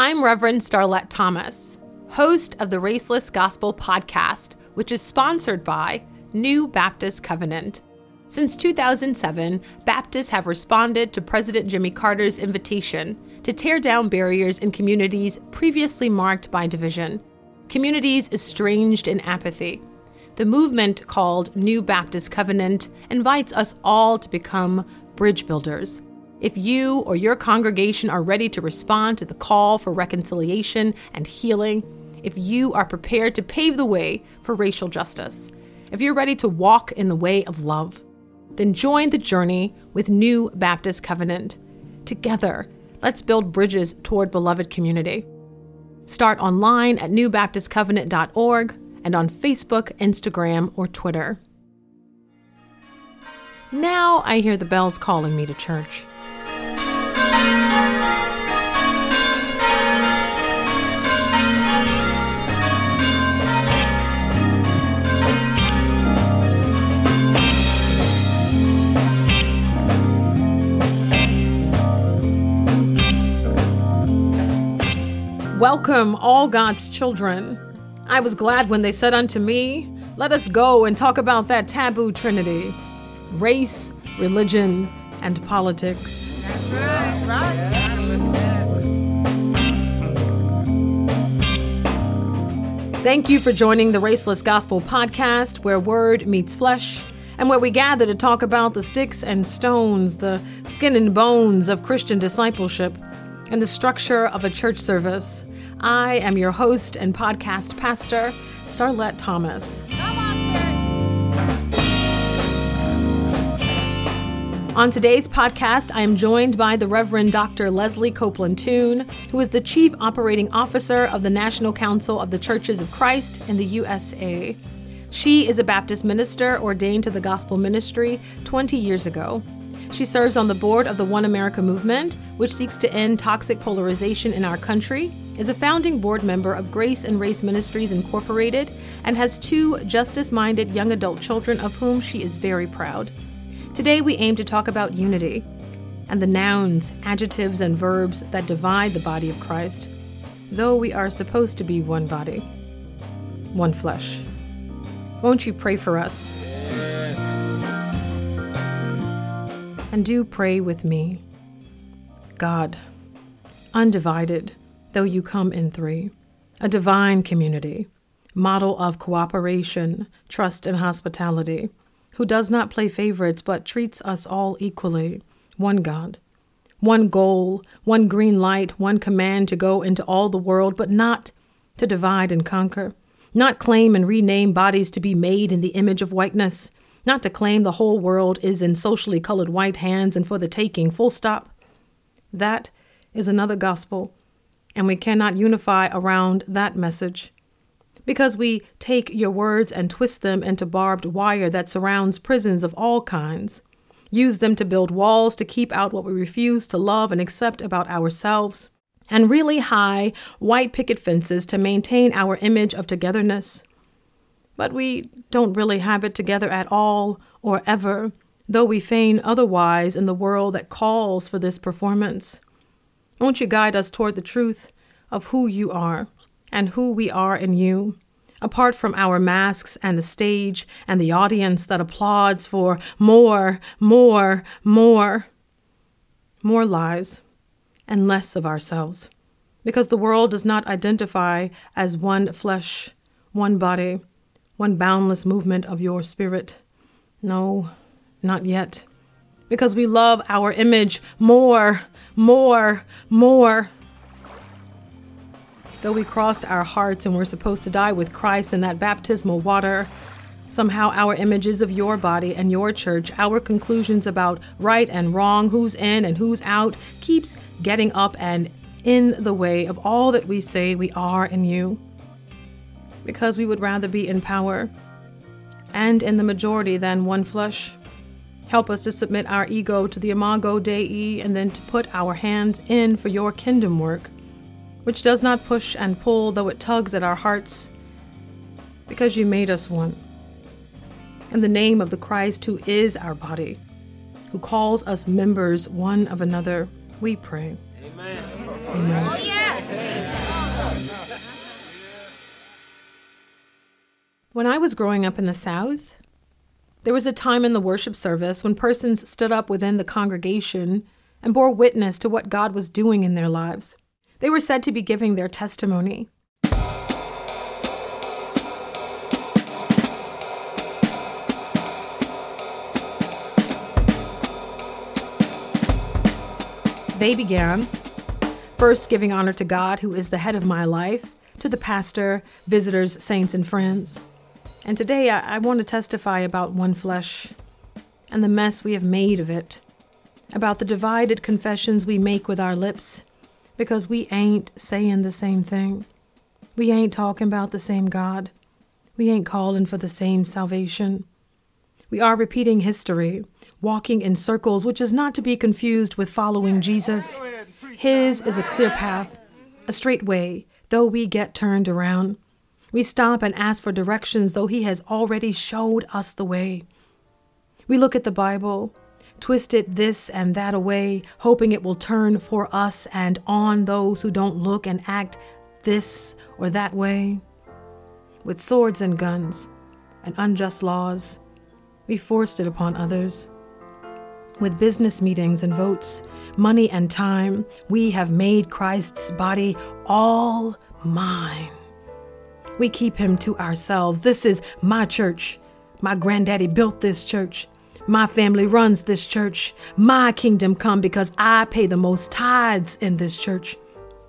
I'm Reverend Starlette Thomas, host of the Raceless Gospel podcast, which is sponsored by New Baptist Covenant. Since 2007, Baptists have responded to President Jimmy Carter's invitation to tear down barriers in communities previously marked by division, communities estranged in apathy. The movement called New Baptist Covenant invites us all to become bridge builders. If you or your congregation are ready to respond to the call for reconciliation and healing, if you are prepared to pave the way for racial justice, if you're ready to walk in the way of love, then join the journey with New Baptist Covenant. Together, let's build bridges toward beloved community. Start online at newbaptistcovenant.org and on Facebook, Instagram, or Twitter. Now I hear the bells calling me to church. Welcome, all God's children. I was glad when they said unto me, Let us go and talk about that taboo trinity race, religion, and politics. That's right. Thank you for joining the Raceless Gospel podcast, where word meets flesh and where we gather to talk about the sticks and stones, the skin and bones of Christian discipleship, and the structure of a church service. I am your host and podcast pastor, Starlette Thomas. On today's podcast, I am joined by the Reverend Dr. Leslie Copeland Tune, who is the Chief Operating Officer of the National Council of the Churches of Christ in the USA. She is a Baptist minister ordained to the gospel ministry 20 years ago. She serves on the board of the One America movement, which seeks to end toxic polarization in our country, is a founding board member of Grace and Race Ministries Incorporated, and has two justice minded young adult children of whom she is very proud. Today, we aim to talk about unity and the nouns, adjectives, and verbs that divide the body of Christ, though we are supposed to be one body, one flesh. Won't you pray for us? And do pray with me. God, undivided, though you come in three, a divine community, model of cooperation, trust, and hospitality, who does not play favorites but treats us all equally, one God. One goal, one green light, one command to go into all the world, but not to divide and conquer, not claim and rename bodies to be made in the image of whiteness, not to claim the whole world is in socially colored white hands and for the taking, full stop. That is another gospel, and we cannot unify around that message. Because we take your words and twist them into barbed wire that surrounds prisons of all kinds, use them to build walls to keep out what we refuse to love and accept about ourselves, and really high white picket fences to maintain our image of togetherness but we don't really have it together at all or ever, though we feign otherwise in the world that calls for this performance. Won't you guide us toward the truth of who you are and who we are in you? Apart from our masks and the stage and the audience that applauds for more, more, more, more lies and less of ourselves. Because the world does not identify as one flesh, one body, one boundless movement of your spirit. No, not yet. Because we love our image more, more, more. Though we crossed our hearts and were supposed to die with Christ in that baptismal water, somehow our images of your body and your church, our conclusions about right and wrong, who's in and who's out, keeps getting up and in the way of all that we say we are in you because we would rather be in power and in the majority than one flesh. Help us to submit our ego to the imago Dei and then to put our hands in for your kingdom work, which does not push and pull, though it tugs at our hearts, because you made us one. In the name of the Christ who is our body, who calls us members one of another, we pray. Amen. Amen. Oh, When I was growing up in the South, there was a time in the worship service when persons stood up within the congregation and bore witness to what God was doing in their lives. They were said to be giving their testimony. They began first giving honor to God, who is the head of my life, to the pastor, visitors, saints, and friends. And today I, I want to testify about one flesh and the mess we have made of it, about the divided confessions we make with our lips because we ain't saying the same thing. We ain't talking about the same God. We ain't calling for the same salvation. We are repeating history, walking in circles, which is not to be confused with following Jesus. His is a clear path, a straight way, though we get turned around. We stop and ask for directions, though He has already showed us the way. We look at the Bible, twist it this and that away, hoping it will turn for us and on those who don't look and act this or that way. With swords and guns and unjust laws, we forced it upon others. With business meetings and votes, money and time, we have made Christ's body all mine. We keep him to ourselves. This is my church. My granddaddy built this church. My family runs this church. My kingdom come because I pay the most tithes in this church.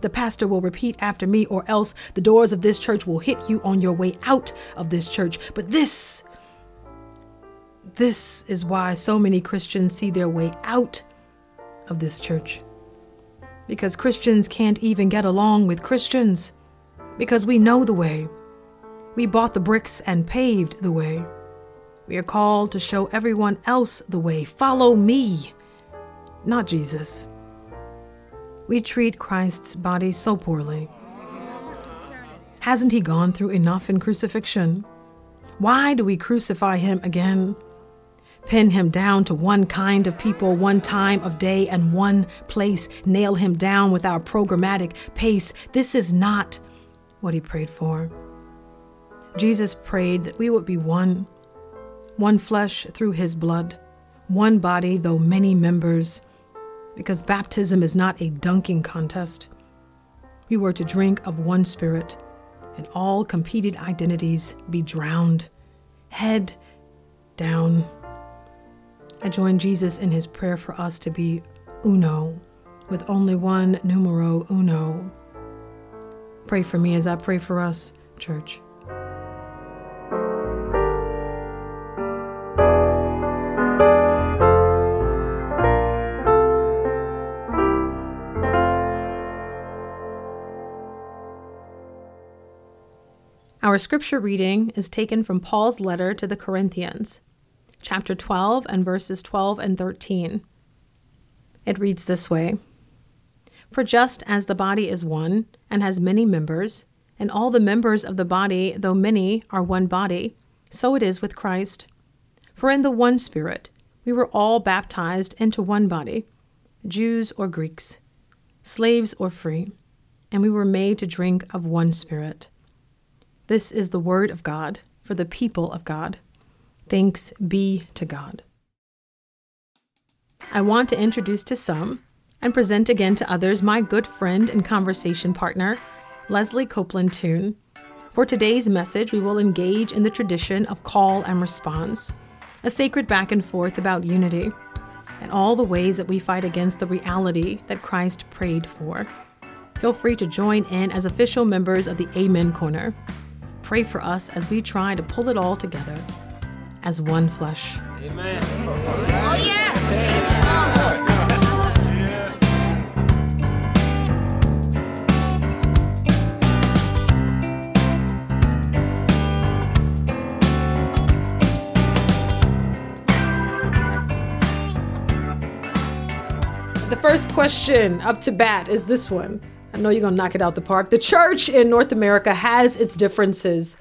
The pastor will repeat after me, or else the doors of this church will hit you on your way out of this church. But this this is why so many Christians see their way out of this church. Because Christians can't even get along with Christians. Because we know the way. We bought the bricks and paved the way. We are called to show everyone else the way. Follow me, not Jesus. We treat Christ's body so poorly. Hasn't he gone through enough in crucifixion? Why do we crucify him again? Pin him down to one kind of people, one time of day, and one place. Nail him down with our programmatic pace. This is not what he prayed for. Jesus prayed that we would be one, one flesh through his blood, one body, though many members, because baptism is not a dunking contest. We were to drink of one spirit, and all competing identities be drowned, head down. I join Jesus in his prayer for us to be uno, with only one numero uno. Pray for me as I pray for us, church. Our scripture reading is taken from Paul's letter to the Corinthians, chapter 12 and verses 12 and 13. It reads this way For just as the body is one and has many members, and all the members of the body, though many, are one body, so it is with Christ. For in the one Spirit we were all baptized into one body, Jews or Greeks, slaves or free, and we were made to drink of one Spirit. This is the word of God for the people of God. Thanks be to God. I want to introduce to some and present again to others my good friend and conversation partner, Leslie Copeland Tune. For today's message, we will engage in the tradition of call and response, a sacred back and forth about unity, and all the ways that we fight against the reality that Christ prayed for. Feel free to join in as official members of the Amen Corner. Pray for us as we try to pull it all together as one flesh. Amen. Oh, yeah. The first question up to bat is this one. I know you're going to knock it out the park. The church in North America has its differences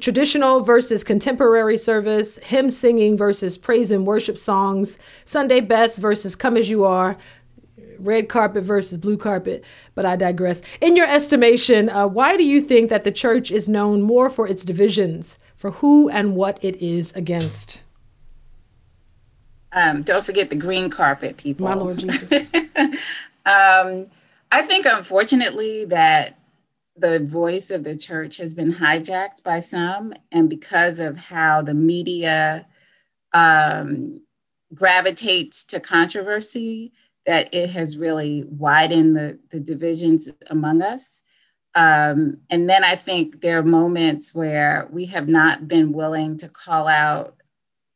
traditional versus contemporary service, hymn singing versus praise and worship songs, Sunday best versus come as you are, red carpet versus blue carpet, but I digress. In your estimation, uh, why do you think that the church is known more for its divisions, for who and what it is against? Um, don't forget the green carpet, people. My Lord Jesus. um, I think, unfortunately, that the voice of the church has been hijacked by some, and because of how the media um, gravitates to controversy, that it has really widened the, the divisions among us. Um, and then I think there are moments where we have not been willing to call out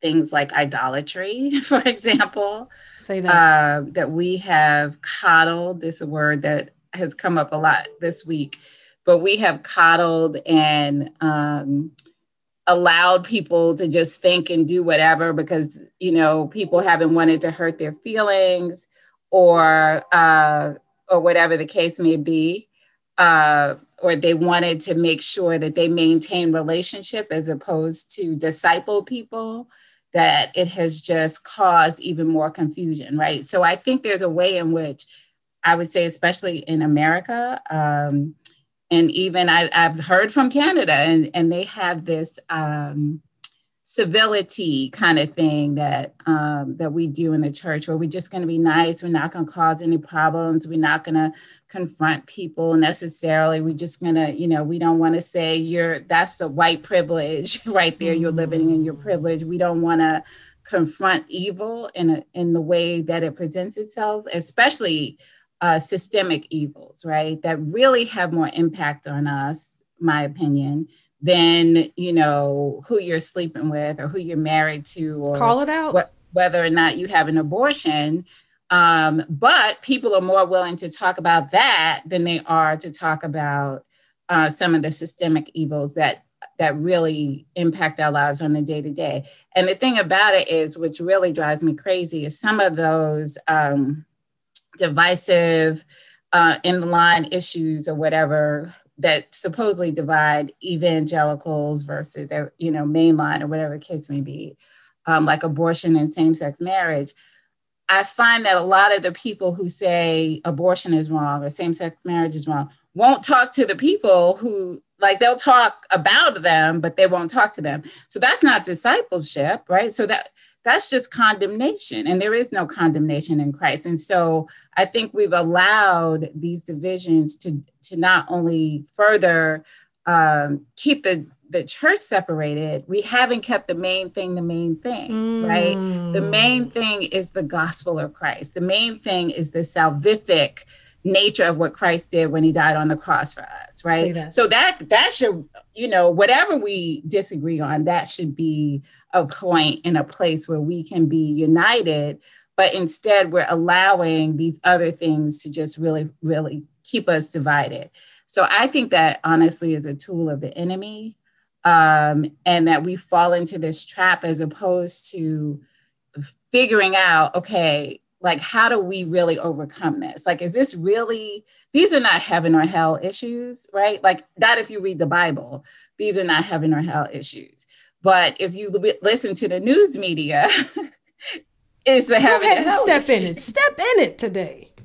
things like idolatry, for example. Say that. Uh, that we have coddled, this is a word that has come up a lot this week, but we have coddled and um, allowed people to just think and do whatever because, you know, people haven't wanted to hurt their feelings or, uh, or whatever the case may be. Uh, or they wanted to make sure that they maintain relationship as opposed to disciple people that it has just caused even more confusion, right? So I think there's a way in which I would say, especially in America, um, and even I, have heard from Canada, and, and they have this um, civility kind of thing that um, that we do in the church, where we're just going to be nice. We're not going to cause any problems. We're not going to confront people necessarily. We're just going to, you know, we don't want to say you're that's the white privilege right there. You're living in your privilege. We don't want to confront evil in a, in the way that it presents itself, especially uh, systemic evils, right? That really have more impact on us, my opinion, than you know who you're sleeping with or who you're married to, or call it out. Wh- whether or not you have an abortion, um, but people are more willing to talk about that than they are to talk about uh, some of the systemic evils that that really impact our lives on the day to day. And the thing about it is, which really drives me crazy, is some of those um, divisive, uh, in the line issues or whatever that supposedly divide evangelicals versus their, you know, mainline or whatever the case may be, um, like abortion and same-sex marriage I find that a lot of the people who say abortion is wrong or same sex marriage is wrong won't talk to the people who, like, they'll talk about them, but they won't talk to them. So that's not discipleship, right? So that that's just condemnation and there is no condemnation in christ and so i think we've allowed these divisions to to not only further um, keep the the church separated, we haven't kept the main thing the main thing, mm. right? The mm. main thing is the gospel of Christ. The main thing is the salvific nature of what Christ did when he died on the cross for us, right? That. So that that should, you know, whatever we disagree on, that should be a point in a place where we can be united, but instead we're allowing these other things to just really really keep us divided. So I think that honestly is a tool of the enemy um, and that we fall into this trap as opposed to figuring out okay like how do we really overcome this? Like is this really these are not heaven or hell issues right? Like that if you read the bible. These are not heaven or hell issues. But if you listen to the news media it's a heaven and hell step issue. in it. Step in it today.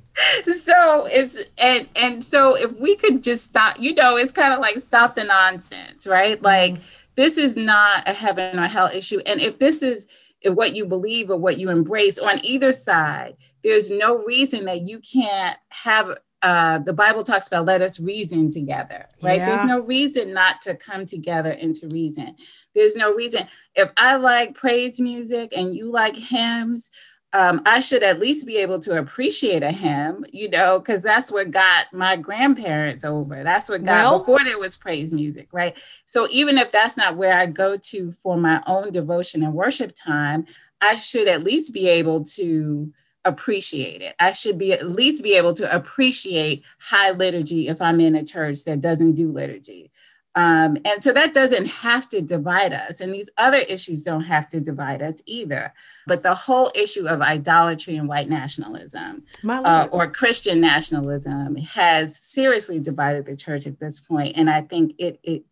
So it's and and so if we could just stop you know it's kind of like stop the nonsense right? Like mm-hmm. this is not a heaven or hell issue. And if this is what you believe or what you embrace on either side. There's no reason that you can't have uh, the bible talks about let us reason together right? Yeah. there's no reason not to come together and to reason. There's no reason. If i like praise music and you like hymns um, I should at least be able to appreciate a hymn, you know, because that's what got my grandparents over. That's what got well, before there was praise music, right? So even if that's not where I go to for my own devotion and worship time, I should at least be able to appreciate it. I should be at least be able to appreciate high liturgy if I'm in a church that doesn't do liturgy. Um, and so that doesn't have to divide us. And these other issues don't have to divide us either. But the whole issue of idolatry and white nationalism uh, or Christian nationalism has seriously divided the church at this point. And I think it, it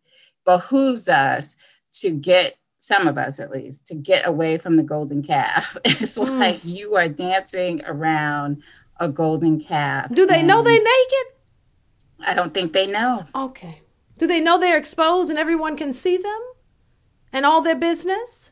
behooves us to get some of us at least to get away from the golden calf. It's mm. like you are dancing around a golden calf. Do they know they're naked? I don't think they know. Okay. Do they know they're exposed and everyone can see them and all their business?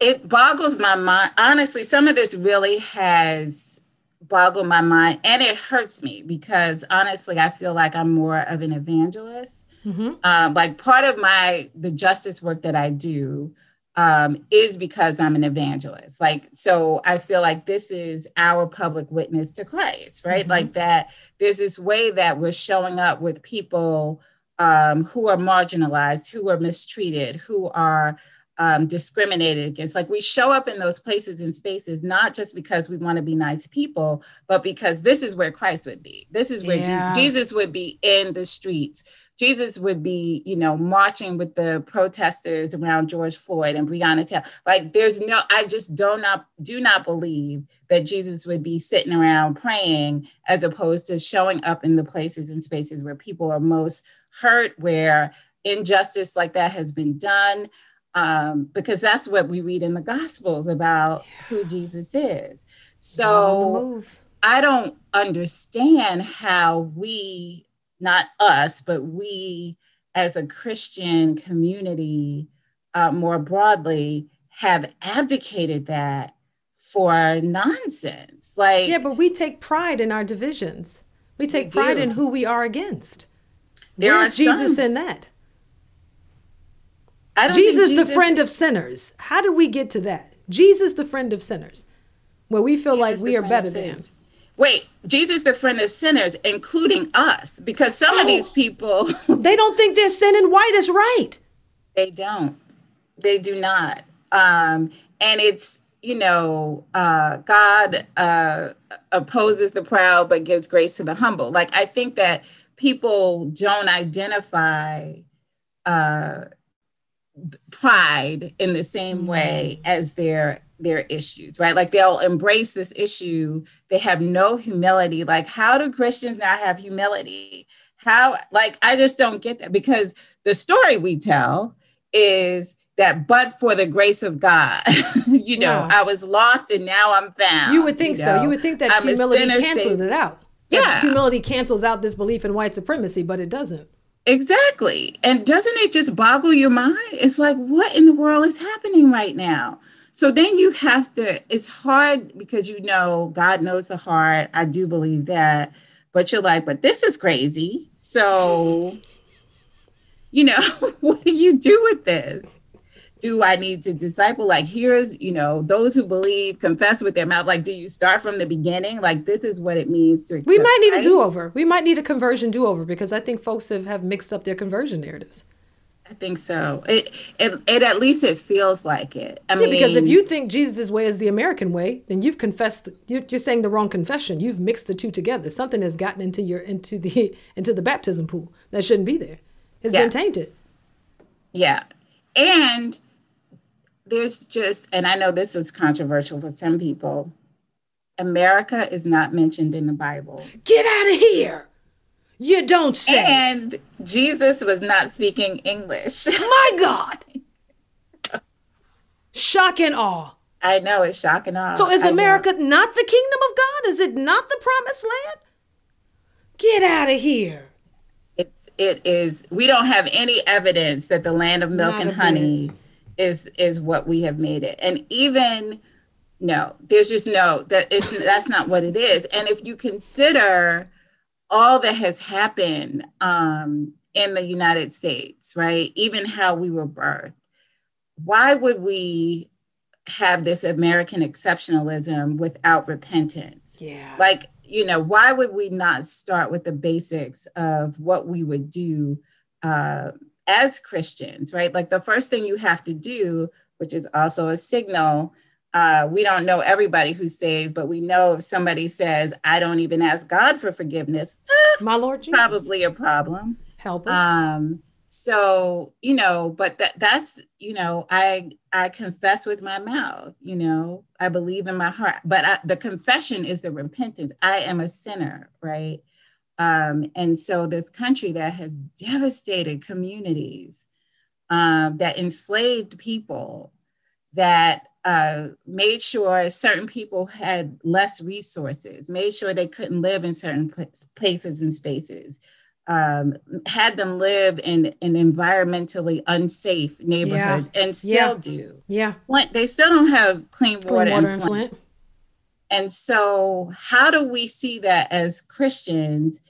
It boggles my mind. Honestly, some of this really has boggled my mind and it hurts me because honestly, I feel like I'm more of an evangelist. Mm-hmm. Um, like part of my the justice work that I do um, is because I'm an evangelist. Like, so I feel like this is our public witness to Christ, right? Mm-hmm. Like that there's this way that we're showing up with people um, who are marginalized, who are mistreated, who are um, discriminated against. Like we show up in those places and spaces, not just because we want to be nice people, but because this is where Christ would be. This is where yeah. Jesus, Jesus would be in the streets Jesus would be, you know, marching with the protesters around George Floyd and Breonna Taylor. Like, there's no, I just do not do not believe that Jesus would be sitting around praying as opposed to showing up in the places and spaces where people are most hurt, where injustice like that has been done. Um, because that's what we read in the Gospels about yeah. who Jesus is. So I don't understand how we not us, but we as a Christian community uh, more broadly have abdicated that for nonsense. Like, yeah, but we take pride in our divisions. We take we pride do. in who we are against. There Where's Jesus some. in that? Jesus, Jesus, the friend of sinners. How do we get to that? Jesus, the friend of sinners, where we feel Jesus like we are better than. Wait, Jesus the friend of sinners, including us, because some oh, of these people they don't think their sin and white is right. They don't. They do not. Um, and it's you know, uh, God uh, opposes the proud but gives grace to the humble. Like I think that people don't identify uh, pride in the same way mm. as their their issues, right? Like they'll embrace this issue. They have no humility. Like, how do Christians not have humility? How, like, I just don't get that because the story we tell is that but for the grace of God, you know, yeah. I was lost and now I'm found. You would think you know? so. You would think that I'm humility cancels it out. Yeah. humility cancels out this belief in white supremacy, but it doesn't. Exactly. And doesn't it just boggle your mind? It's like, what in the world is happening right now? So then you have to, it's hard because you know, God knows the heart. I do believe that. But you're like, but this is crazy. So, you know, what do you do with this? Do I need to disciple? Like, here's, you know, those who believe confess with their mouth. Like, do you start from the beginning? Like, this is what it means to We might need Christ? a do over. We might need a conversion do over because I think folks have, have mixed up their conversion narratives. I think so. It, it it at least it feels like it. I yeah, mean, because if you think Jesus' way is the American way, then you've confessed. You're, you're saying the wrong confession. You've mixed the two together. Something has gotten into your into the into the baptism pool that shouldn't be there. It's yeah. been tainted. Yeah, and there's just, and I know this is controversial for some people. America is not mentioned in the Bible. Get out of here. You don't say. And Jesus was not speaking English. My God. shock and awe. I know it's shock and awe. So is America not the kingdom of God? Is it not the promised land? Get out of here. It's it is we don't have any evidence that the land of milk not and honey bit. is is what we have made it. And even no, there's just no that it's that's not what it is. And if you consider all that has happened um, in the United States, right? Even how we were birthed. Why would we have this American exceptionalism without repentance? Yeah. Like, you know, why would we not start with the basics of what we would do uh, as Christians, right? Like, the first thing you have to do, which is also a signal uh, we don't know everybody who's saved, but we know if somebody says, I don't even ask God for forgiveness, my Lord Jesus. probably a problem. Help us. Um, so, you know, but that that's, you know, I I confess with my mouth, you know, I believe in my heart, but I, the confession is the repentance. I am a sinner, right? Um, and so this country that has devastated communities, um, that enslaved people, that uh, made sure certain people had less resources, made sure they couldn't live in certain places and spaces, um, had them live in, in environmentally unsafe neighborhoods yeah. and still yeah. do. Yeah. Flint, they still don't have clean, clean water, water in Flint. Flint. And so, how do we see that as Christians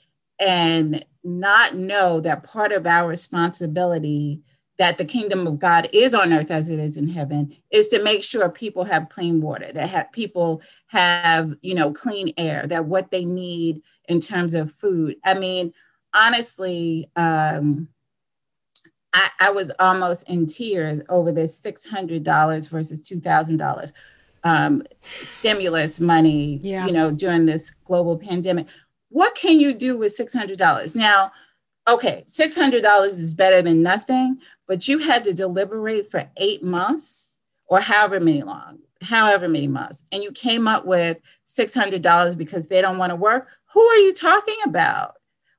and not know that part of our responsibility that the kingdom of God is on earth as it is in heaven is to make sure people have clean water, that have, people have, you know, clean air, that what they need in terms of food. I mean, honestly, um, I, I was almost in tears over this $600 versus $2,000 um, stimulus money, yeah. you know, during this global pandemic. What can you do with $600? Now, okay, $600 is better than nothing, but you had to deliberate for eight months or however many long, however many months, and you came up with $600 because they don't want to work. Who are you talking about?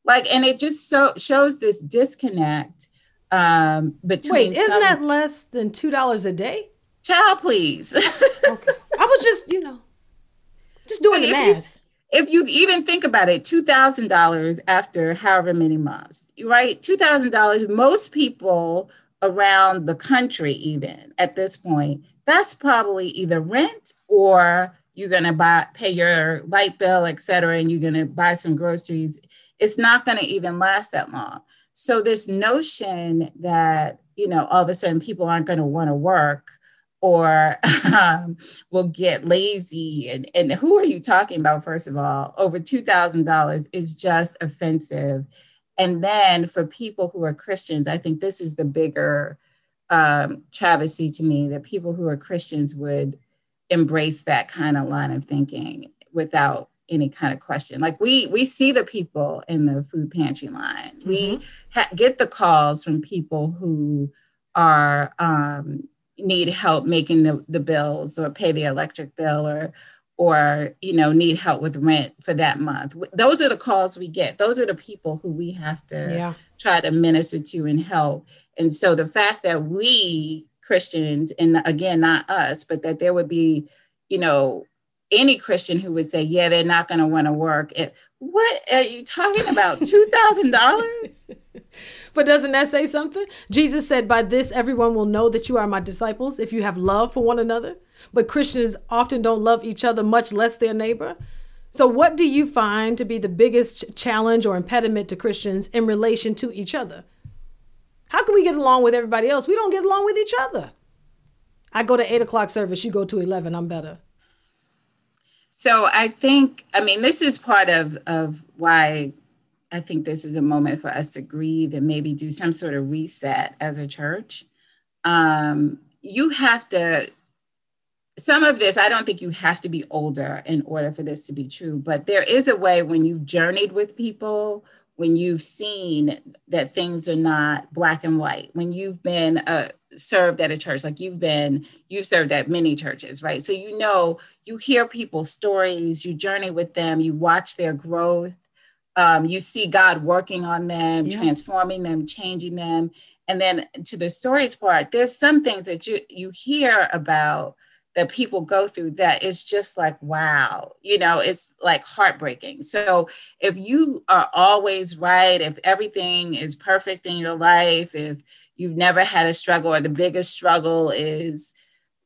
Like, and it just so shows this disconnect um, between. Wait, isn't some, that less than two dollars a day? Child, please. okay, I was just, you know, just doing the math if you even think about it, $2,000 after however many months, right? $2,000, most people around the country, even at this point, that's probably either rent or you're going to buy, pay your light bill, et cetera, and you're going to buy some groceries. It's not going to even last that long. So, this notion that, you know, all of a sudden people aren't going to want to work or um, will get lazy. And, and who are you talking about, first of all? Over $2,000 is just offensive. And then for people who are Christians, I think this is the bigger um, travesty to me that people who are Christians would embrace that kind of line of thinking without any kind of question. Like we we see the people in the food pantry line. Mm-hmm. We ha- get the calls from people who are um, need help making the, the bills or pay the electric bill or or you know need help with rent for that month. Those are the calls we get. Those are the people who we have to yeah. try to minister to and help. And so the fact that we christians and again not us but that there would be you know any christian who would say yeah they're not going to want to work it what are you talking about $2000 but doesn't that say something? Jesus said, By this everyone will know that you are my disciples if you have love for one another. But Christians often don't love each other, much less their neighbor. So, what do you find to be the biggest challenge or impediment to Christians in relation to each other? How can we get along with everybody else? We don't get along with each other. I go to eight o'clock service, you go to 11, I'm better. So I think, I mean, this is part of, of why I think this is a moment for us to grieve and maybe do some sort of reset as a church. Um, you have to, some of this, I don't think you have to be older in order for this to be true, but there is a way when you've journeyed with people, when you've seen that things are not black and white, when you've been uh, served at a church, like you've been, you've served at many churches, right? So you know, you hear people's stories, you journey with them, you watch their growth um, you see God working on them, yeah. transforming them, changing them. And then to the stories part, there's some things that you you hear about that people go through that is just like wow you know it's like heartbreaking so if you are always right if everything is perfect in your life if you've never had a struggle or the biggest struggle is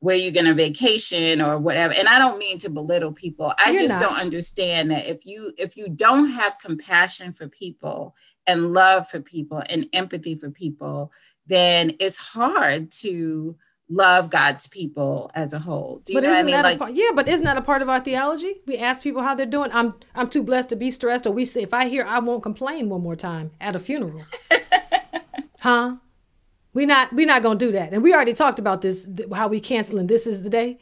where you're going to vacation or whatever and i don't mean to belittle people. I you're just not. don't understand that if you if you don't have compassion for people and love for people and empathy for people then it's hard to love god's people as a whole. Do you but know what i mean? like part, yeah but isn't that a part of our theology? We ask people how they're doing. I'm i'm too blessed to be stressed or we say if i hear i won't complain one more time at a funeral. Huh we not we not gonna do that. And we already talked about this how we canceling. This is the day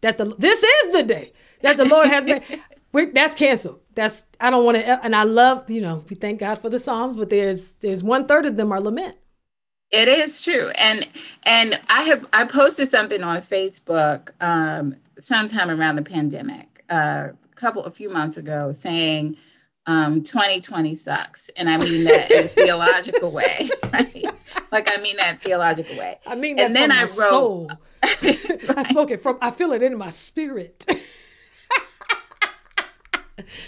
that the this is the day that the Lord has made. We're, that's canceled. That's I don't want to. And I love you know we thank God for the Psalms, but there's there's one third of them are lament. It is true, and and I have I posted something on Facebook um, sometime around the pandemic, uh, a couple a few months ago, saying um, 2020 sucks, and I mean that in a theological way. Right? like I mean that theological way. I mean, and then I wrote. I spoke it from. I feel it in my spirit.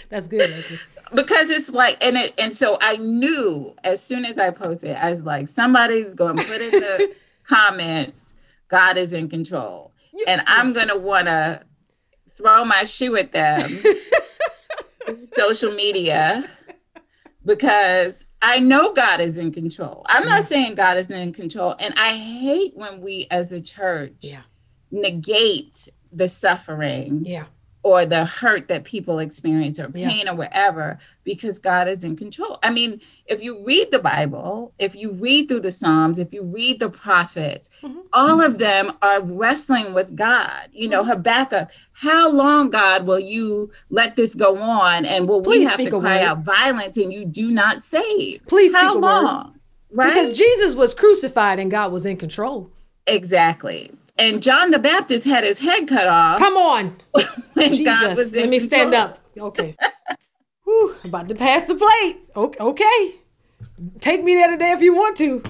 That's good. Leslie. Because it's like, and it, and so I knew as soon as I posted, I was like, somebody's going to put in the comments, God is in control, you, and I'm going to want to throw my shoe at them, social media, because I know God is in control. I'm not saying God isn't in control. And I hate when we as a church yeah. negate the suffering yeah or the hurt that people experience or pain yeah. or whatever because God is in control. I mean, if you read the Bible, if you read through the Psalms, if you read the prophets, mm-hmm. all of them are wrestling with God. You know, mm-hmm. Habakkuk, how long, God, will you let this go on? And will Please we have to cry out violence and you do not save? Please, how long? Right? Because Jesus was crucified and God was in control. Exactly and John the Baptist had his head cut off. Come on. when Jesus. God was in Let me control. stand up. Okay. Whew, about to pass the plate. Okay. okay. Take me there today if you want to.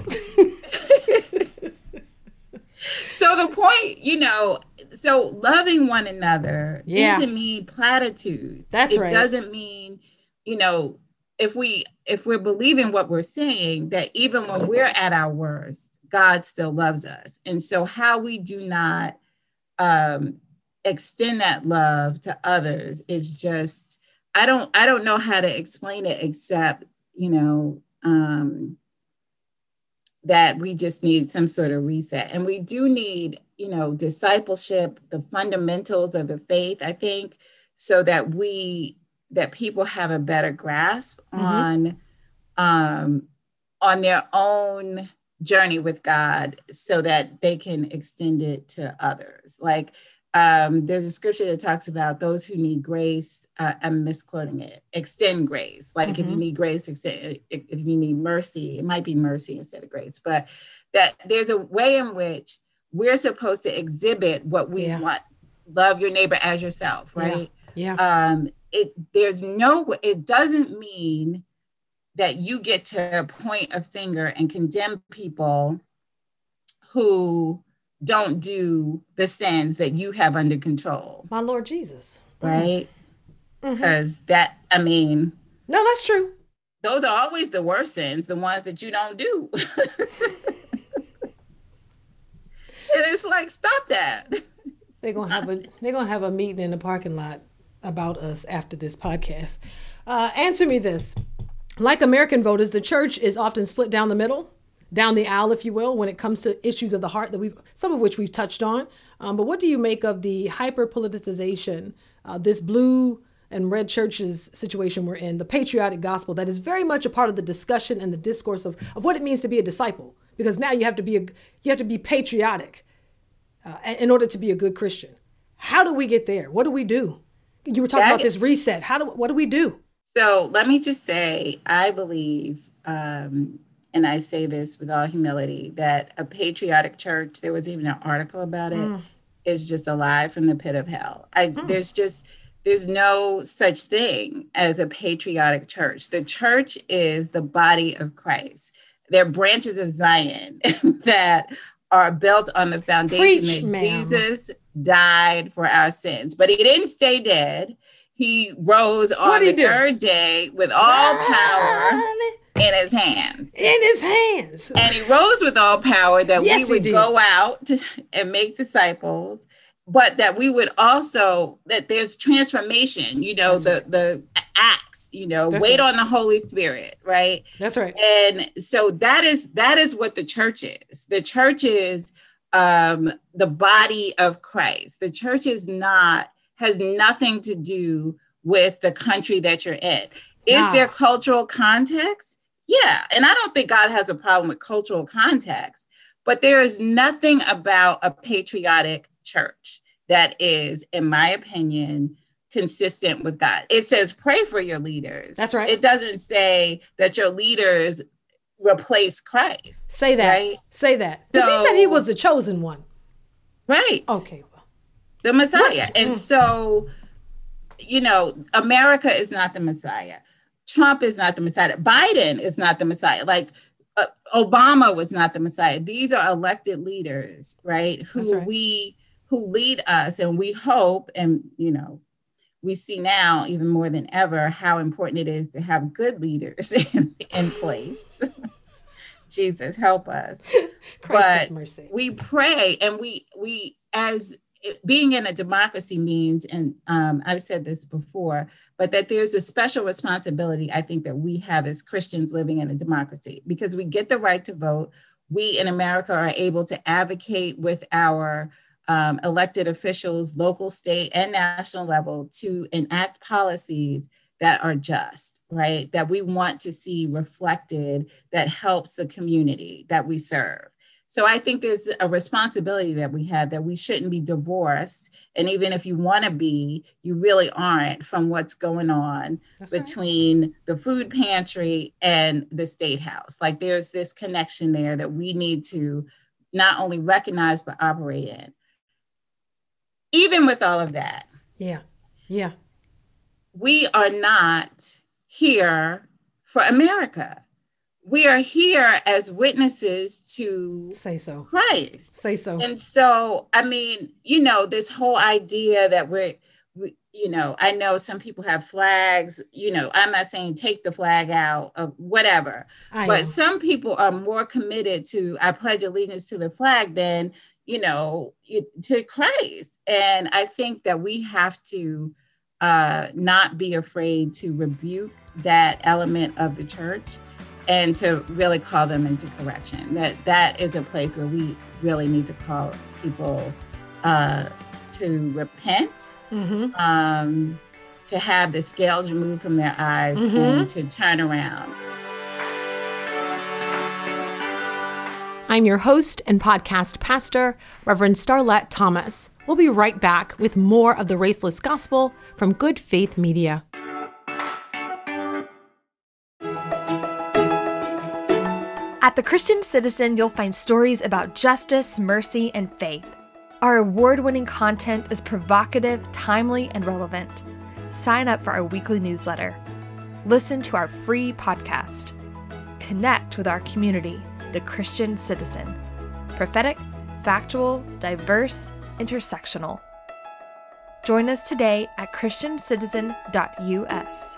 so the point, you know, so loving one another yeah. doesn't mean platitude. That's it right. It doesn't mean, you know, if we if we're believing what we're saying, that even when we're at our worst, God still loves us. And so, how we do not um, extend that love to others is just I don't I don't know how to explain it except you know um, that we just need some sort of reset, and we do need you know discipleship, the fundamentals of the faith. I think so that we that people have a better grasp mm-hmm. on um, on their own journey with God so that they can extend it to others. Like um, there's a scripture that talks about those who need grace. Uh, I'm misquoting it. Extend grace. Like mm-hmm. if you mm-hmm. need grace, extend, if, if you need mercy, it might be mercy instead of grace. But that there's a way in which we're supposed to exhibit what we yeah. want. Love your neighbor as yourself, right? Yeah. yeah. Um, it there's no. It doesn't mean that you get to point a finger and condemn people who don't do the sins that you have under control. My Lord Jesus. Right? Because mm-hmm. that, I mean. No, that's true. Those are always the worst sins, the ones that you don't do. and it's like, stop that. They're gonna have a they're gonna have a meeting in the parking lot about us after this podcast. Uh, answer me this: like American voters, the church is often split down the middle, down the aisle, if you will, when it comes to issues of the heart that we've, some of which we've touched on. Um, but what do you make of the hyper politicization, uh, this blue and red churches situation we're in, the patriotic gospel that is very much a part of the discussion and the discourse of, of what it means to be a disciple? Because now you have to be a, you have to be patriotic uh, in order to be a good Christian. How do we get there? What do we do? You were talking that about this reset. How do what do we do? So let me just say, I believe, um, and I say this with all humility, that a patriotic church, there was even an article about it, mm. is just a lie from the pit of hell. I, mm. There's just, there's no such thing as a patriotic church. The church is the body of Christ. They're branches of Zion that are built on the foundation Preach, that ma'am. Jesus died for our sins, but he didn't stay dead he rose on the do? third day with all power in his hands. In his hands. And he rose with all power that yes, we would go out and make disciples, but that we would also that there's transformation, you know, That's the right. the acts, you know, That's wait right. on the Holy Spirit, right? That's right. And so that is that is what the church is. The church is um the body of Christ. The church is not has nothing to do with the country that you're in. Is there cultural context? Yeah. And I don't think God has a problem with cultural context, but there is nothing about a patriotic church that is, in my opinion, consistent with God. It says pray for your leaders. That's right. It doesn't say that your leaders replace Christ. Say that. Right? Say that. Because so, he said he was the chosen one. Right. Okay the Messiah. And so, you know, America is not the Messiah. Trump is not the Messiah. Biden is not the Messiah. Like uh, Obama was not the Messiah. These are elected leaders, right? Who right. we who lead us, and we hope, and you know, we see now even more than ever how important it is to have good leaders in, in place. Jesus, help us. but we pray, and we we as being in a democracy means, and um, I've said this before, but that there's a special responsibility I think that we have as Christians living in a democracy because we get the right to vote. We in America are able to advocate with our um, elected officials, local, state, and national level to enact policies that are just, right? That we want to see reflected that helps the community that we serve. So I think there's a responsibility that we have that we shouldn't be divorced. And even if you want to be, you really aren't from what's going on That's between right. the food pantry and the state house. Like there's this connection there that we need to not only recognize, but operate in. Even with all of that. Yeah. Yeah. We are not here for America we are here as witnesses to say so Christ. Say so. And so, I mean, you know, this whole idea that we're, we, you know, I know some people have flags, you know, I'm not saying take the flag out of whatever, I but some people are more committed to, I pledge allegiance to the flag than, you know, to Christ. And I think that we have to uh, not be afraid to rebuke that element of the church and to really call them into correction. That that is a place where we really need to call people uh, to repent, mm-hmm. um, to have the scales removed from their eyes, mm-hmm. and to turn around. I'm your host and podcast pastor, Reverend Starlette Thomas. We'll be right back with more of the Raceless Gospel from Good Faith Media. At The Christian Citizen, you'll find stories about justice, mercy, and faith. Our award winning content is provocative, timely, and relevant. Sign up for our weekly newsletter. Listen to our free podcast. Connect with our community, The Christian Citizen. Prophetic, factual, diverse, intersectional. Join us today at ChristianCitizen.us.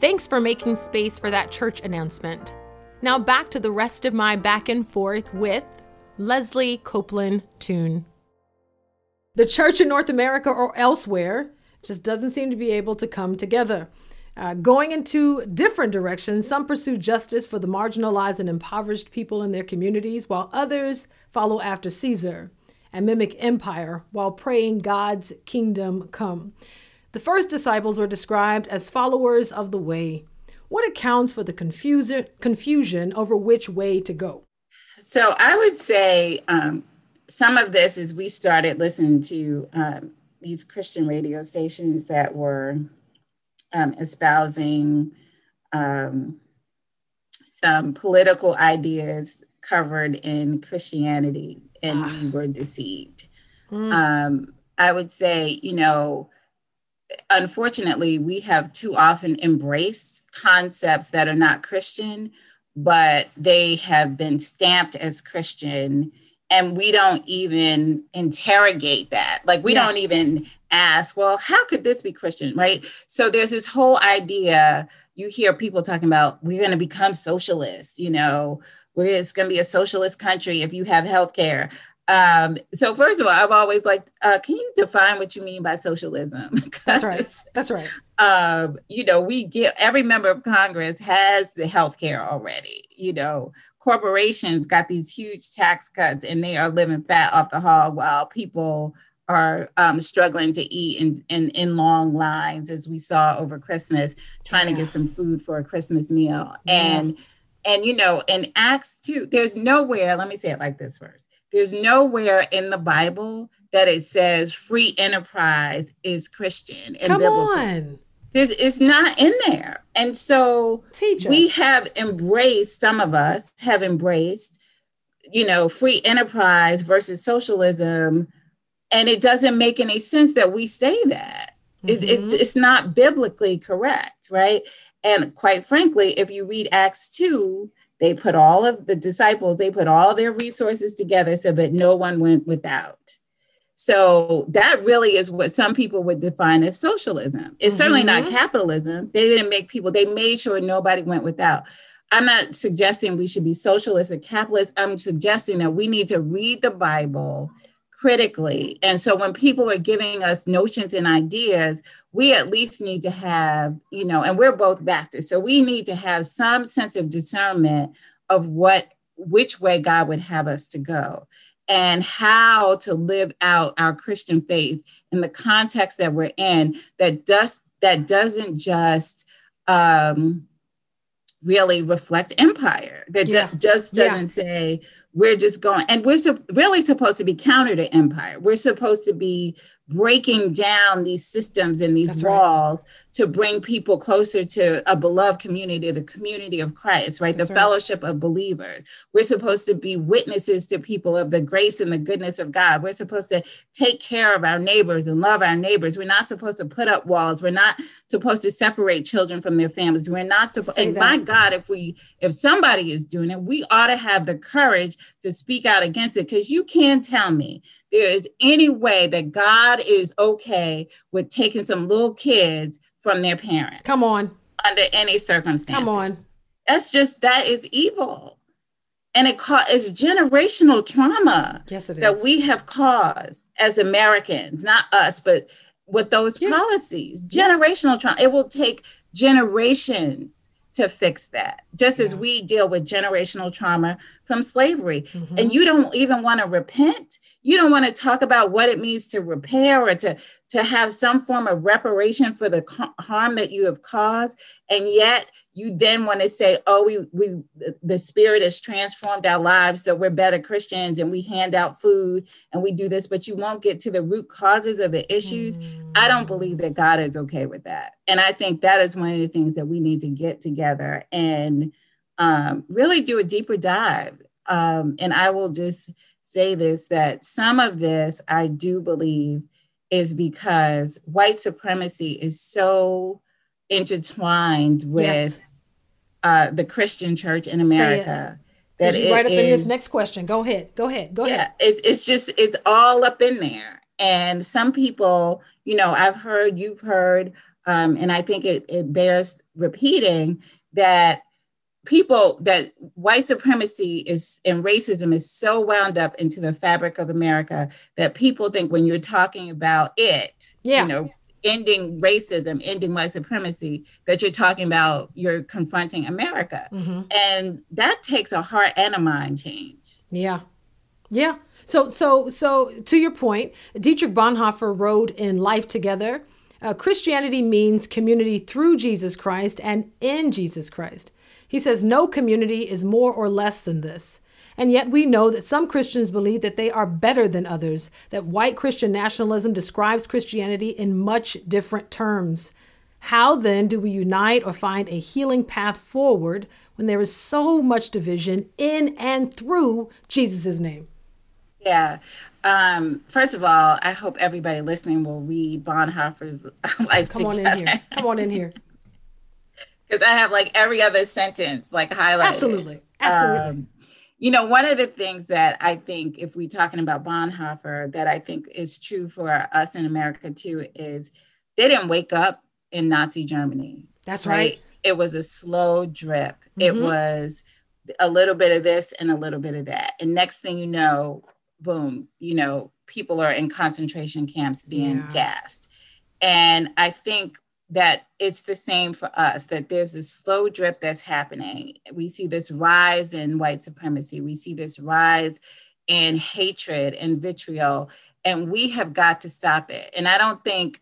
Thanks for making space for that church announcement. Now back to the rest of my back and forth with Leslie Copeland Tune. The church in North America or elsewhere just doesn't seem to be able to come together. Uh, going into different directions, some pursue justice for the marginalized and impoverished people in their communities, while others follow after Caesar and mimic empire while praying God's kingdom come. The first disciples were described as followers of the way. What accounts for the confusion, confusion over which way to go? So I would say um, some of this is we started listening to um, these Christian radio stations that were um, espousing um, some political ideas covered in Christianity, and ah. we were deceived. Mm. I would say, you know, unfortunately, we have too often embraced concepts that are not Christian, but they have been stamped as Christian. And we don't even interrogate that. Like, we yeah. don't even ask, well, how could this be Christian? Right. So, there's this whole idea you hear people talking about we're going to become socialists, you know, where it's going to be a socialist country if you have health care. Um, so first of all, I've always like, uh, can you define what you mean by socialism? That's right. That's right. Um, you know, we get every member of Congress has the health care already. You know, corporations got these huge tax cuts and they are living fat off the hog while people are um, struggling to eat in, in, in long lines, as we saw over Christmas, trying yeah. to get some food for a Christmas meal. Yeah. And and you know, in Acts 2, there's nowhere, let me say it like this first there's nowhere in the Bible that it says free enterprise is Christian and Come biblical. on. There's, it's not in there. And so we have embraced, some of us have embraced, you know, free enterprise versus socialism. And it doesn't make any sense that we say that. Mm-hmm. It, it, mm-hmm. it's not biblically correct, right? And quite frankly, if you read Acts 2, they put all of the disciples, they put all their resources together so that no one went without. So that really is what some people would define as socialism. It's mm-hmm. certainly not mm-hmm. capitalism. They didn't make people, they made sure nobody went without. I'm not suggesting we should be socialist or capitalist. I'm suggesting that we need to read the Bible critically. And so when people are giving us notions and ideas, we at least need to have, you know, and we're both Baptists, so we need to have some sense of discernment of what which way God would have us to go and how to live out our Christian faith in the context that we're in that does that doesn't just um, really reflect empire that yeah. d- just doesn't yeah. say we're just going and we're su- really supposed to be counter to empire we're supposed to be breaking down these systems and these That's walls right. to bring people closer to a beloved community, the community of Christ, right? That's the right. fellowship of believers. We're supposed to be witnesses to people of the grace and the goodness of God. We're supposed to take care of our neighbors and love our neighbors. We're not supposed to put up walls. We're not supposed to separate children from their families. We're not supposed, to and my God, if we, if somebody is doing it, we ought to have the courage to speak out against it because you can't tell me there is any way that God is okay with taking some little kids from their parents. Come on. Under any circumstances. Come on. That's just that is evil. And it ca- it's generational trauma yes, it is. that we have caused as Americans, not us, but with those yeah. policies. Generational trauma. It will take generations to fix that, just yeah. as we deal with generational trauma from slavery. Mm-hmm. And you don't even want to repent. You don't want to talk about what it means to repair or to, to have some form of reparation for the harm that you have caused. And yet you then want to say, oh, we, we the spirit has transformed our lives, so we're better Christians and we hand out food and we do this, but you won't get to the root causes of the issues. Mm-hmm. I don't believe that God is okay with that. And I think that is one of the things that we need to get together and um, really do a deeper dive. Um, and I will just say this that some of this I do believe is because white supremacy is so intertwined with yes. uh, the Christian church in America. That it right up is, in this next question. Go ahead. Go ahead. Go yeah, ahead. It's it's just it's all up in there. And some people, you know, I've heard, you've heard, um, and I think it, it bears repeating that people that white supremacy is and racism is so wound up into the fabric of America that people think when you're talking about it, yeah. you know, ending racism, ending white supremacy, that you're talking about you're confronting America. Mm-hmm. And that takes a heart and a mind change. Yeah. Yeah. So so so to your point, Dietrich Bonhoeffer wrote in Life Together, uh, Christianity means community through Jesus Christ and in Jesus Christ. He says no community is more or less than this. And yet we know that some Christians believe that they are better than others, that white Christian nationalism describes Christianity in much different terms. How then do we unite or find a healing path forward when there is so much division in and through Jesus' name? Yeah. Um, first of all, I hope everybody listening will read Bonhoeffer's Life Come Together. on in here. Come on in here because I have like every other sentence like highlighted. Absolutely. Absolutely. Um, you know, one of the things that I think, if we're talking about Bonhoeffer, that I think is true for us in America too, is they didn't wake up in Nazi Germany. That's right. right? It was a slow drip. Mm-hmm. It was a little bit of this and a little bit of that. And next thing you know, boom, you know, people are in concentration camps being yeah. gassed. And I think that it's the same for us that there's this slow drip that's happening. We see this rise in white supremacy. We see this rise in hatred and vitriol and we have got to stop it. And i don't think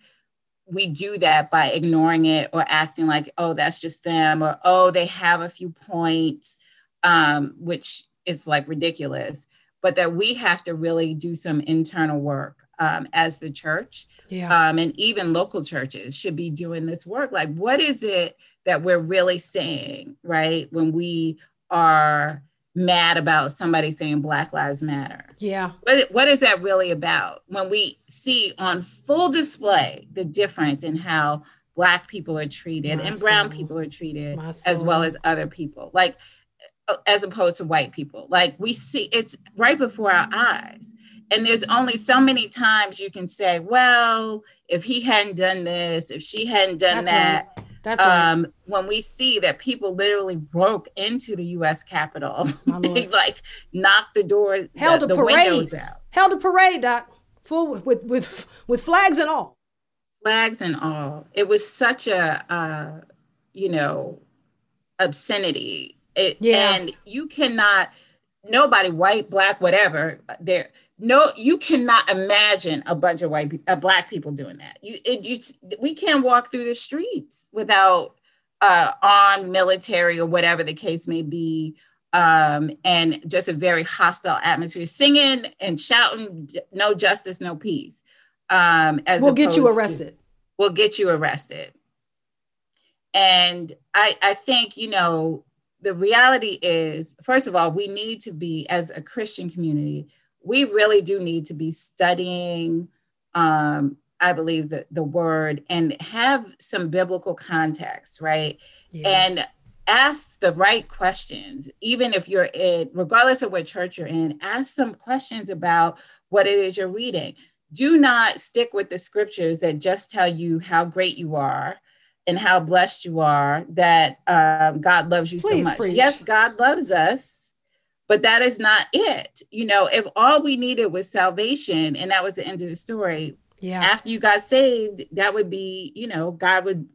we do that by ignoring it or acting like oh that's just them or oh they have a few points um, which is like ridiculous but that we have to really do some internal work um, as the church yeah. um, and even local churches should be doing this work like what is it that we're really saying right when we are mad about somebody saying Black Lives Matter. Yeah. What, what is that really about? When we see on full display the difference in how Black people are treated My and brown soul. people are treated, as well as other people, like as opposed to white people. Like we see it's right before our eyes. And there's only so many times you can say, well, if he hadn't done this, if she hadn't done That's that, right. That's right. um, when we see that people literally broke into the U.S. Capitol, they like knocked the doors, Held the, a the parade. windows out, Held a parade, Doc, full with with with, with flags and all. flags and all. It was such a, uh, you know, obscenity. It, Yeah. and you cannot. Nobody, white, black, whatever. There, no, you cannot imagine a bunch of white, uh, black people doing that. You, it, you, we can't walk through the streets without uh, armed military or whatever the case may be, um, and just a very hostile atmosphere, singing and shouting, "No justice, no peace." Um, as We'll get you arrested. to- will get you arrested. And I, I think, you know, the reality is, first of all, we need to be, as a Christian community, we really do need to be studying, um, I believe, the, the word and have some biblical context, right? Yeah. And ask the right questions, even if you're in, regardless of what church you're in, ask some questions about what it is you're reading. Do not stick with the scriptures that just tell you how great you are and how blessed you are, that um, God loves you Please so much. preach. Yes, God loves us, but that is not it. You know, if all we needed was salvation and that was the end of the story, yeah. after you got saved, that would be, you know, God would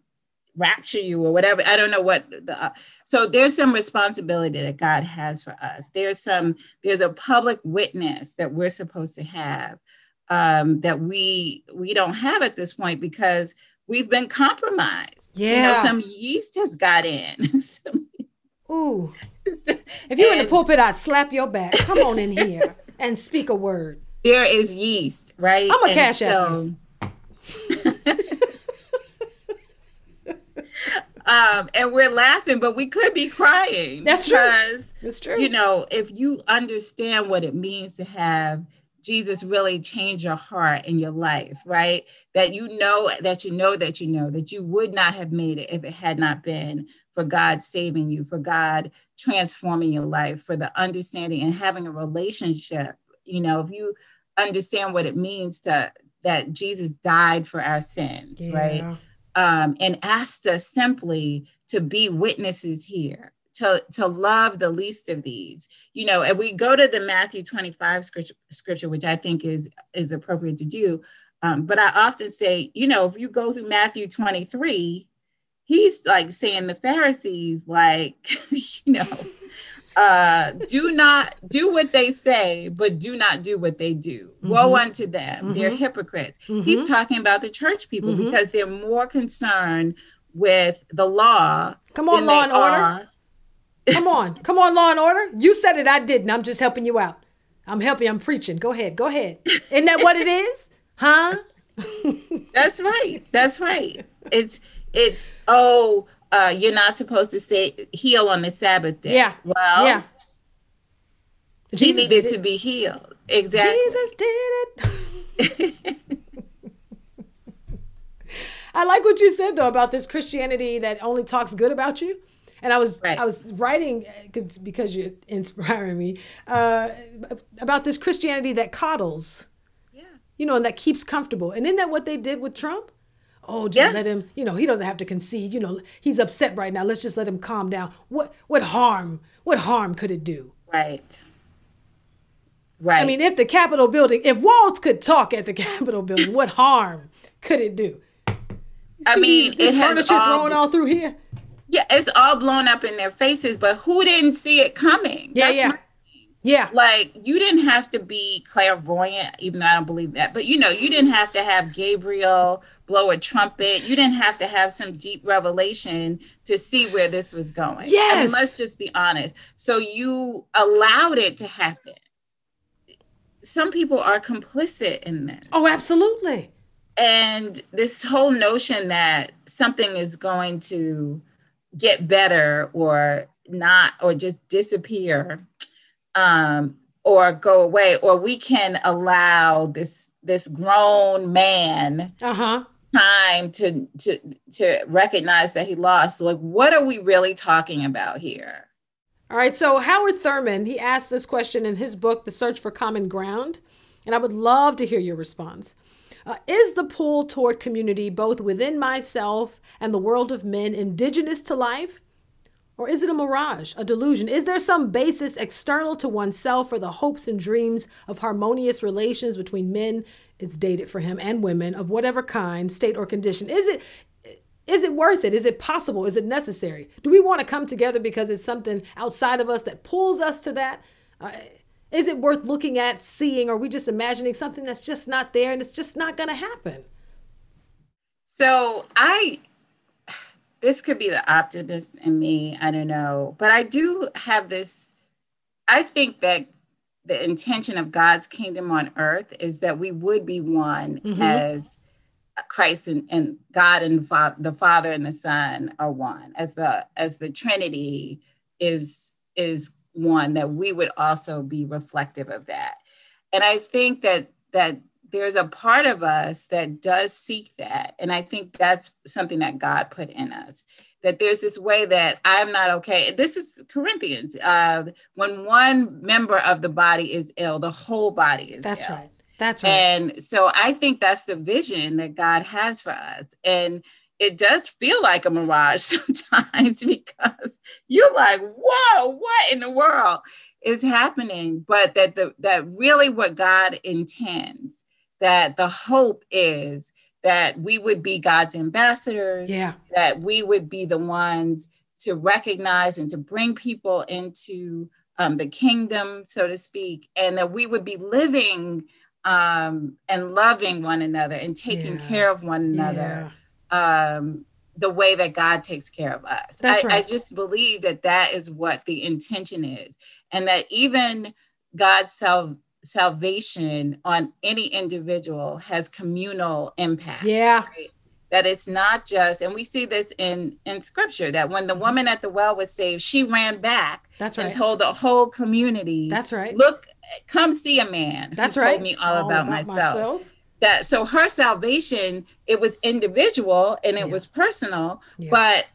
rapture you or whatever. I don't know what the uh, so there's some responsibility that God has for us. There's some there's a public witness that we're supposed to have um, that we we don't have at this point because we've been compromised. Yeah. You know, some yeast has got in. Some- Ooh. If you're in the pulpit, I'd slap your back. Come on in here and speak a word. there is yeast, right? I'ma And cash so- um, and we're laughing, but we could be crying. That's true. That's true. You know, if you understand what it means to have Jesus really change your heart and your life, right? That you know, that you know, that you know, that you would not have made it if it had not been for God saving you, for God transforming your life, for the understanding and having a relationship. You know, if you understand what it means to that Jesus died for our sins, right? Um, and asked us simply to be witnesses here, to, to love the least of these. You know, and we go to the Matthew 25 scripture, scripture which I think is, is appropriate to do. Um, but I often say, you know, if you go through Matthew 23, he's like saying the Pharisees, like, you know, uh, do not do what they say, but do not do what they do. Woe Mhm. unto them. They're Mhm. hypocrites. Mhm. He's talking about the church people Mhm. because they're more concerned with the law. Come on, law and order. Come on. Come on, law and order. You said it, I didn't. I'm just helping you out. I'm helping. I'm preaching. Go ahead. Go ahead. Isn't that what it is? Huh? That's right. That's right. It's it's oh, uh, you're not supposed to say heal on the Sabbath day. Yeah. Well, yeah. he Jesus needed did to be healed. Exactly. Jesus did it. I like what you said though about this Christianity that only talks good about you. And I was Right. I was writing because because you're inspiring me uh, about this Christianity that coddles, Yeah. you know, and that keeps comfortable. And isn't that what they did with Trump? Oh, just Yes. let him. You know, he doesn't have to concede. You know, he's upset right now. Let's just let him calm down. What what harm? What harm could it do? Right. Right. I mean, if the Capitol building, if walls could talk at the Capitol building, what harm could it do? I mean, this it furniture all- thrown all through here. Yeah, it's all blown up in their faces, but who didn't see it coming? Yeah, That's yeah, yeah. like you didn't have to be clairvoyant, even though I don't believe that. But you know, you didn't have to have Gabriel blow a trumpet. You didn't have to have some deep revelation to see where this was going. I Yes. mean, let's just be honest. So you allowed it to happen. Some people are complicit in this. Oh, absolutely. And this whole notion that something is going to get better or not, or just disappear, um, or go away, or we can allow this this grown man uh-huh. time to to to recognize that he lost. Like, what are we really talking about here? All right. So Howard Thurman he asked this question in his book, The Search for Common Ground, and I would love to hear your response. Uh, is the pull toward community both within myself and the world of men indigenous to life? Or is it a mirage, a delusion? Is there some basis external to oneself for the hopes and dreams of harmonious relations between men? It's dated for him and women of whatever kind, state, or condition. Is it is it worth it? Is it possible? Is it necessary? Do we want to come together because it's something outside of us that pulls us to that? Uh, is it worth looking at, seeing, or are we just imagining something that's just not there and it's just not going to happen? So I this could be the optimist in me. I don't know. But I do have this, I think that the intention of God's kingdom on earth is that we would be one mm-hmm. as Christ and, and God and fa- the Father and the Son are one, as the as the Trinity is is one, that we would also be reflective of that. And I think that that there's a part of us that does seek that. And I think that's something that God put in us. That there's this way that I'm not okay. This is Corinthians. Uh, when one member of the body is ill, the whole body is that's ill. right. That's right. And so I think that's the vision that God has for us. And it does feel like a mirage sometimes because you're like, whoa, what in the world is happening? But that the that really what God intends that the hope is that we would be God's ambassadors, yeah. that we would be the ones to recognize and to bring people into um, the kingdom, so to speak, and that we would be living um, and loving one another and taking yeah. care of one another yeah. Um, the way that God takes care of us. I, right. I just believe that that is what the intention is, and that even God's self salvation on any individual has communal impact. Yeah. Right? That it's not just, and we see this in in scripture that when the mm-hmm. woman at the well was saved, she ran back That's right. and told the whole community. That's right. Look, come see a man. That's right. Told me all, all about, about, myself. myself. That so her salvation, it was individual and it yeah. was personal, yeah. but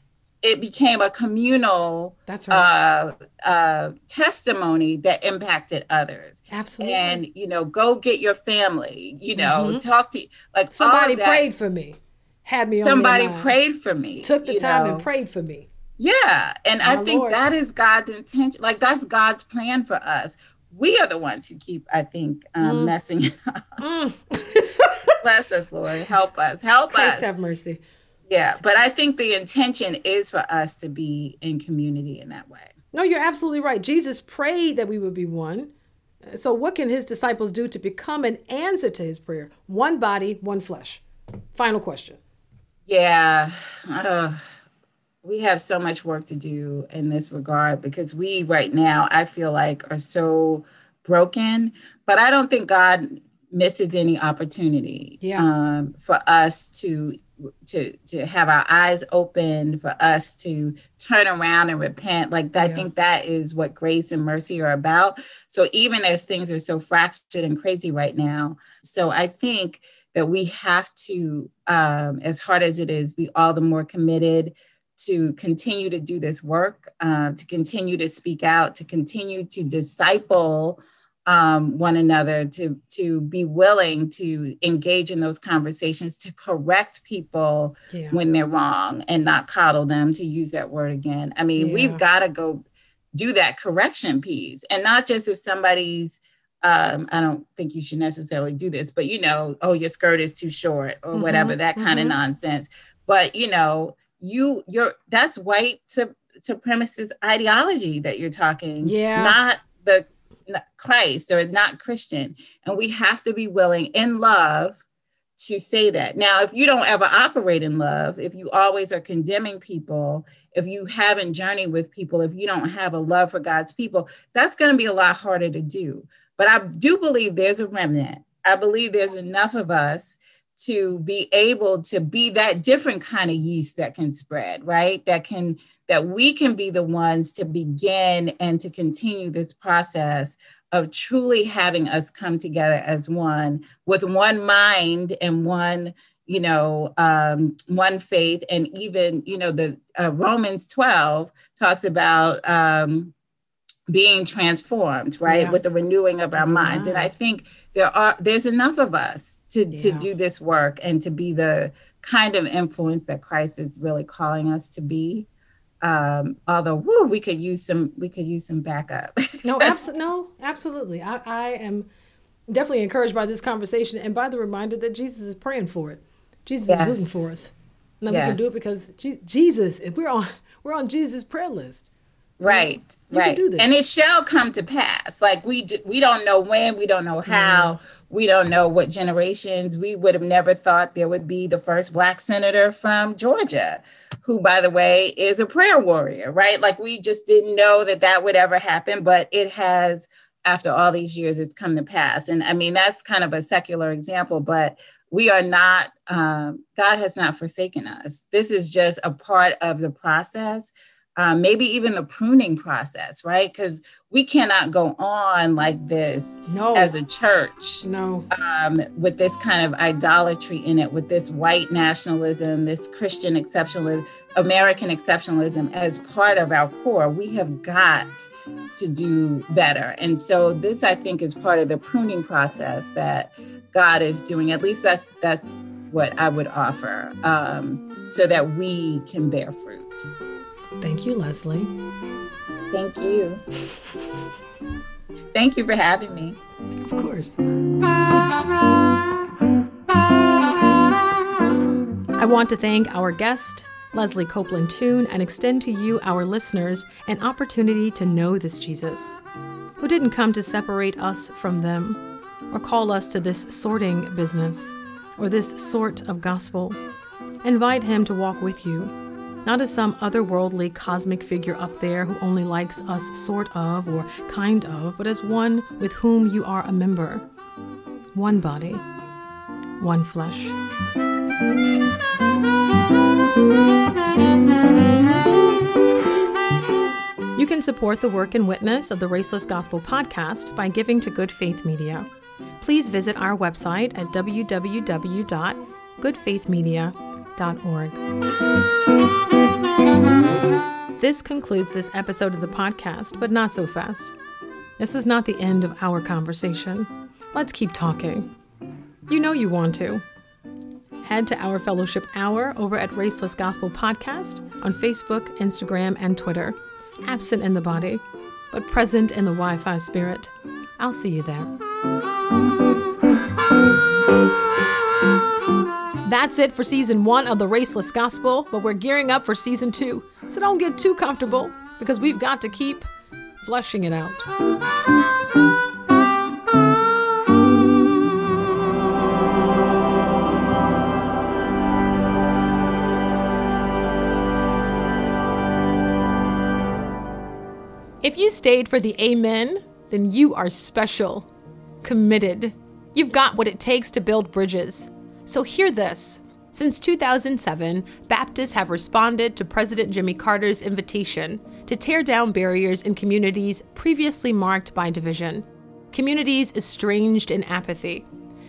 it became a communal that's right. uh, uh, testimony that impacted others. Absolutely. And you know, go get your family. You know, mm-hmm. talk to like somebody prayed for me, had me. Somebody prayed for me. Took the time know. and prayed for me. Yeah, and My I think Lord. that is God's intention. Like that's God's plan for us. We are the ones who keep, I think, um, mm. messing it up. Mm. Bless us, Lord. Help us. Help Christ us. Have mercy. Yeah, but I think the intention is for us to be in community in that way. No, you're absolutely right. Jesus prayed that we would be one. So, what can his disciples do to become an answer to his prayer? One body, one flesh. Final question. Yeah, uh, we have so much work to do in this regard because we, right now, I feel like are so broken, but I don't think God misses any opportunity yeah. um, for us to to to have our eyes open for us to turn around and repent. Like i think that is what grace and mercy are about. So even as things are so fractured and crazy right now so i think that we have to um, as hard as it is be all the more committed to continue to do this work uh, to continue to speak out to continue to disciple um, one another, to to be willing to engage in those conversations, to correct people yeah. when they're wrong, and not coddle them. To use that word again, I mean, yeah. we've got to go do that correction piece, and not just if somebody's. Um, I don't think you should necessarily do this, but you know, oh, your skirt is too short or mm-hmm, whatever, that kind mm-hmm. of nonsense. But you know, you you're that's white to supremacist ideology that you're talking, yeah, not the Christ or not Christian. And we have to be willing in love to say that. Now, if you don't ever operate in love, if you always are condemning people, if you haven't journeyed with people, if you don't have a love for God's people, that's going to be a lot harder to do. But I do believe there's a remnant. I believe there's enough of us to be able to be that different kind of yeast that can spread, right? That can that we can be the ones to begin and to continue this process of truly having us come together as one with one mind and one you know um, one faith and even you know the uh, romans 12 talks about um, being transformed right yeah. with the renewing of our minds and i think there are there's enough of us to yeah. to do this work and to be the kind of influence that christ is really calling us to be um, although woo, we could use some we could use some backup no abs- no absolutely I, I am definitely encouraged by this conversation and by the reminder that jesus is praying for it jesus yes. is rooting for us and yes. we can do it because jesus if we're on we're on jesus prayer list right you right. and it shall come to pass. Like we do, we don't know when we don't know how we don't know what generations. We would have never thought there would be the first black senator from georgia who by the way is a prayer warrior right? Like we just didn't know that that would ever happen but it has after all these years it's come to pass. And i mean that's kind of a secular example but we are not um, god has not forsaken us. This is just a part of the process um, maybe even the pruning process, right? Because we cannot go on like this no. as a church, no, um, with this kind of idolatry in it, with this white nationalism, this Christian exceptionalism, American exceptionalism as part of our core. We have got to do better, and so this, I think, is part of the pruning process that God is doing. At least that's that's what I would offer, um, so that we can bear fruit. Thank you, Leslie. Thank you. Thank you for having me. Of course. I want to thank our guest, Leslie Copeland Tune, and extend to you, our listeners, an opportunity to know this Jesus, who didn't come to separate us from them or call us to this sorting business or this sort of gospel. Invite him to walk with you not as some otherworldly cosmic figure up there who only likes us sort of or kind of, but as one with whom you are a member. One body, one flesh. You can support the work and witness of the Raceless Gospel podcast by giving to Good Faith Media. Please visit our website at www.goodfaithmedia.org. This concludes this episode of the podcast, but not so fast. This is not the end of our conversation. Let's keep talking. You know you want to. Head to our fellowship hour over at Raceless Gospel Podcast on Facebook, Instagram, and Twitter. Absent in the body, but present in the Wi Fi spirit. I'll see you there. That's it for season one of the Raceless Gospel, but we're gearing up for season two. So don't get too comfortable because we've got to keep flushing it out. If you stayed for the amen, then you are special, committed. You've got what it takes to build bridges. So hear this since 2007, Baptists have responded to President Jimmy Carter's invitation to tear down barriers in communities previously marked by division, communities estranged in apathy.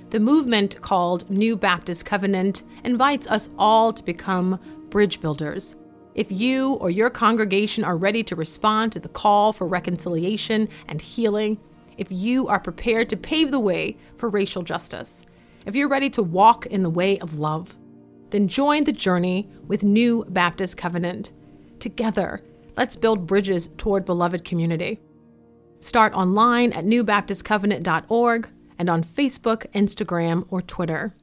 The movement called New Baptist Covenant invites us all to become bridge builders. If you or your congregation are ready to respond to the call for reconciliation and healing, if you are prepared to pave the way for racial justice, if you're ready to walk in the way of love, then join the journey with New Baptist Covenant. Together, let's build bridges toward beloved community. Start online at newbaptistcovenant.org and on Facebook, Instagram, or Twitter.